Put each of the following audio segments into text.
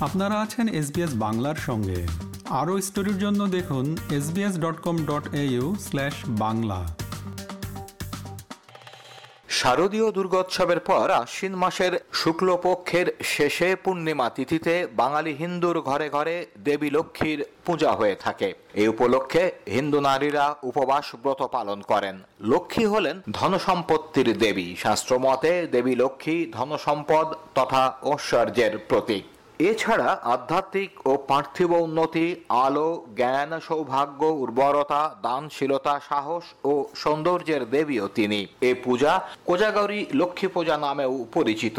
আপনারা আছেন এসবিএস বাংলার সঙ্গে। আরও স্টোরির জন্য দেখুন SBS dot com dot Bangla. শারদীয় দুর্গোৎসবের পর আশ্বিন মাসের শুক্লপক্ষের শেষে পূর্ণিমা তিথিতে বাঙালি হিন্দুর ঘরে ঘরে দেবী লক্ষ্মীর পূজা হয়ে থাকে। এই উপলক্ষে হিন্দু নারীরা উপবাস ব্রত পালন করেন। লক্ষ্মী হলেন ধনসম্পত্তির দেবী। শাস্ত্রমতে দেবী লক্ষ্মী ধনসম্পদ তথা ঐশ্বর্যের প্রতীক। এছাড়া আধ্যাত্মিক ও পার্থিব উন্নতি, আলো, জ্ঞান, সৌভাগ্য, উর্বরতা, দানশীলতা, সাহস ও সৌন্দর্যের দেবীও তিনি। এ পূজা কোজাগরী লক্ষ্মী পূজা নামেও পরিচিত।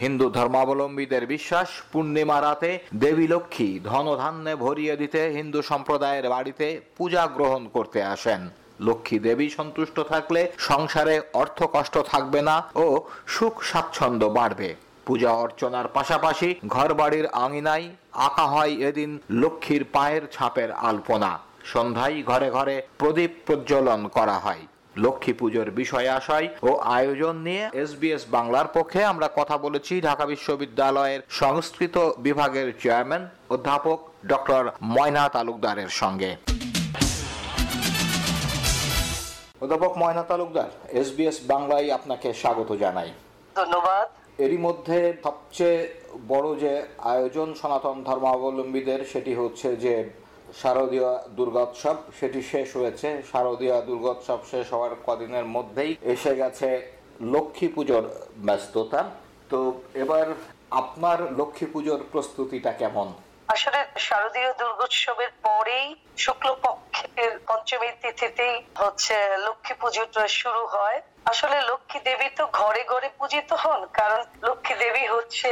হিন্দু ধর্মাবলম্বীদের বিশ্বাস, পূর্ণিমা রাতে দেবী লক্ষ্মী ধনধান্যে ভরিয়ে দিতে হিন্দু সম্প্রদায়ের বাড়িতে পূজা গ্রহণ করতে আসেন। লক্ষ্মী দেবী সন্তুষ্ট থাকলে সংসারে অর্থ কষ্ট থাকবে না ও সুখ স্বাচ্ছন্দ্য বাড়বে। পূজা অর্চনার পাশাপাশি ঘর বাড়ির আঙিনায় আঁকা হয় এদিন লক্ষ্মীর পায়ের ছাপের আলপনা। সন্ধ্যায় ঘরে ঘরে প্রদীপ প্রজ্বলন করা হয়। লক্ষ্মী পুজোর বিষয় আশয় ও আয়োজন নিয়ে এসবিএস বাংলার পক্ষে আমরা কথা বলেছি ঢাকা বিশ্ববিদ্যালয়ের সংস্কৃত বিভাগের চেয়ারম্যান অধ্যাপক ডক্টর ময়না তালুকদারের সঙ্গে। অধ্যাপক ময়না তালুকদার এসবিএস বাংলায় আপনাকে স্বাগত জানাই। ধন্যবাদ। এরই মধ্যে সবচেয়ে বড় যে আয়োজন সনাতন ধর্মাবলম্বীদের সেটি হচ্ছে যে শারদীয় দুর্গোৎসব, সেটি শেষ হয়েছে। শারদীয় দুর্গোৎসব শেষ হওয়ার কদিনের মধ্যেই এসে গেছে লক্ষ্মী পুজোর ব্যস্ততা। তো এবার আপনার লক্ষ্মী পুজোর প্রস্তুতিটা কেমন? আসলে শারদীয় দুর্গোৎসবের পরেই শুক্লপক্ষের পঞ্চমী তিথিতেই হচ্ছে লক্ষ্মী পুজোটা শুরু হয়। আসলে লক্ষ্মী দেবী তো ঘরে ঘরে পূজিত হন, কারণ লক্ষ্মী দেবী হচ্ছে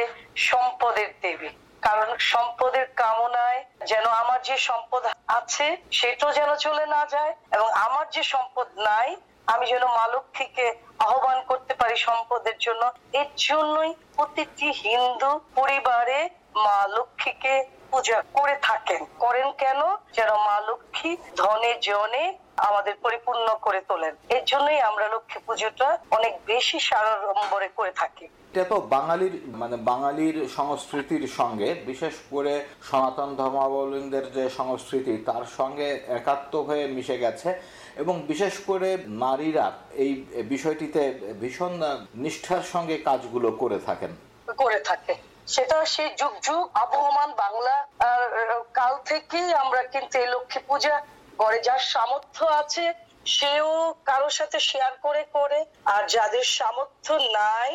সম্পদের দেবী। কারণ সম্পদের কামনায় যেন আমার যে সম্পদ আছে, সেটাও যেন চলে না যায় এবং আমার যে সম্পদ নাই, আমি যেন মা লক্ষ্মীকে আহ্বান করতে পারি সম্পদের জন্য। এর জন্যই প্রতিটি হিন্দু পরিবারে মা লক্ষ্মীকে পূজা করে থাকেন। করেন কেন? যেন মা লক্ষ্মী ধনে জনে আমাদের পরিপূর্ণ করে তোলেন। এর জন্যই আমরা লক্ষ্মী পুজোটা অনেক বেশি সাড়ম্বরে করে থাকি। এটা তো বাঙালির মানে বাঙালির সংস্কৃতির সঙ্গে বিশেষ করে সনাতন ধর্মাবলম্বীদের যে সংস্কৃতি তার সঙ্গে একাত্ম হয়ে মিশে গেছে। এবং বিশেষ করে নারীরা এই বিষয়টিতে ভীষণ নিষ্ঠার সঙ্গে কাজগুলো করে থাকেন। করে থাকে। সেটা সেই যুগ যুগ আবহমান বাংলা কাল থেকেই আমরা কিন্তু এই লক্ষ্মী পূজা করে, যার সামর্থ্য আছে সেও কারোর সাথে শেয়ার করে করে, আর যাদের সামর্থ্য নাই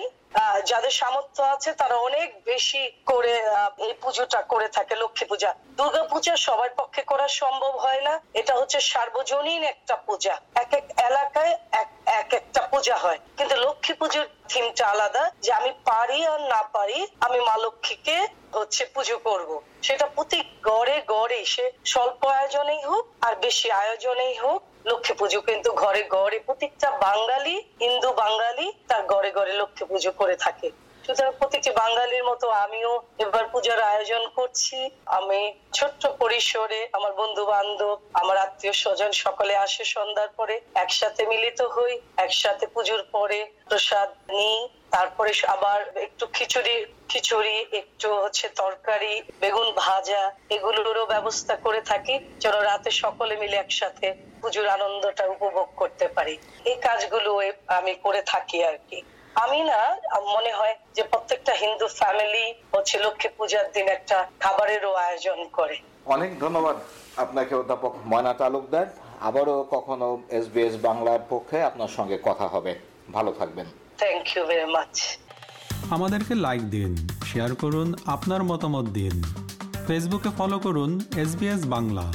যাদের সামর্থ্য আছে, তারা অনেক বেশি করে এই পুজোটা করে থাকে, লক্ষ্মী পূজা। দুর্গা পূজা সবার পক্ষে করা সম্ভব হয় না। এটা হচ্ছে সার্বজনীন একটা পূজা। এক এক এলাকায় এক এক একটা পূজা হয়। কিন্তু লক্ষ্মী পুজোর থিমটা আলাদা, যে আমি পারি আর না পারি, আমি মা লক্ষ্মীকে হচ্ছে পুজো করব। সেটা প্রতি গড়ে গড়ে সে স্বল্প আয়োজনেই হোক, আর বেশি আয়োজনেই হোক লক্ষ্মী পুজো কিন্তু ঘরে ঘরে প্রত্যেকটা বাঙালি, হিন্দু বাঙালি তার ঘরে ঘরে লক্ষ্মী পুজো করে থাকে। সুতরাং প্রতিটি বাঙালির মতো আমিও এবার পূজার আয়োজন করছি। আমি ছোট্ট পরিসরে আমার বন্ধু বান্ধব আমার আত্মীয় স্বজন সকলে আসে সন্ধ্যার পরে, একসাথে মিলিত হই, একসাথে পুজোর পরে প্রসাদ নিই, তারপরে আবার একটু খিচুড়ি খিচুড়ি, একটু হচ্ছে তরকারি, বেগুন ভাজা, এগুলোরও ব্যবস্থা করে থাকি, যেন রাতে সকলে মিলে একসাথে পুজোর আনন্দটা উপভোগ করতে পারি। এই কাজগুলো আমি করে থাকি আর কি। আমি না মনে হয় যে প্রত্যেকটা হিন্দু ফ্যামিলি হচ্ছে লক্ষ্মী পূজার দিন একটা খাবারেরও আয়োজন করে। অনেক ধন্যবাদ আপনাকে অধ্যাপক ময়না তালুকদার। আবারও কখনো এসবিএস বাংলার পক্ষে আপনার সঙ্গে কথা হবে। ভালো থাকবেন। থ্যাংক ইউ ভেরি মাচ আমাদেরকে লাইক দিন শেয়ার করুন আপনার মতামত দিন। ফেসবুকে ফলো করুন এস বাংলা।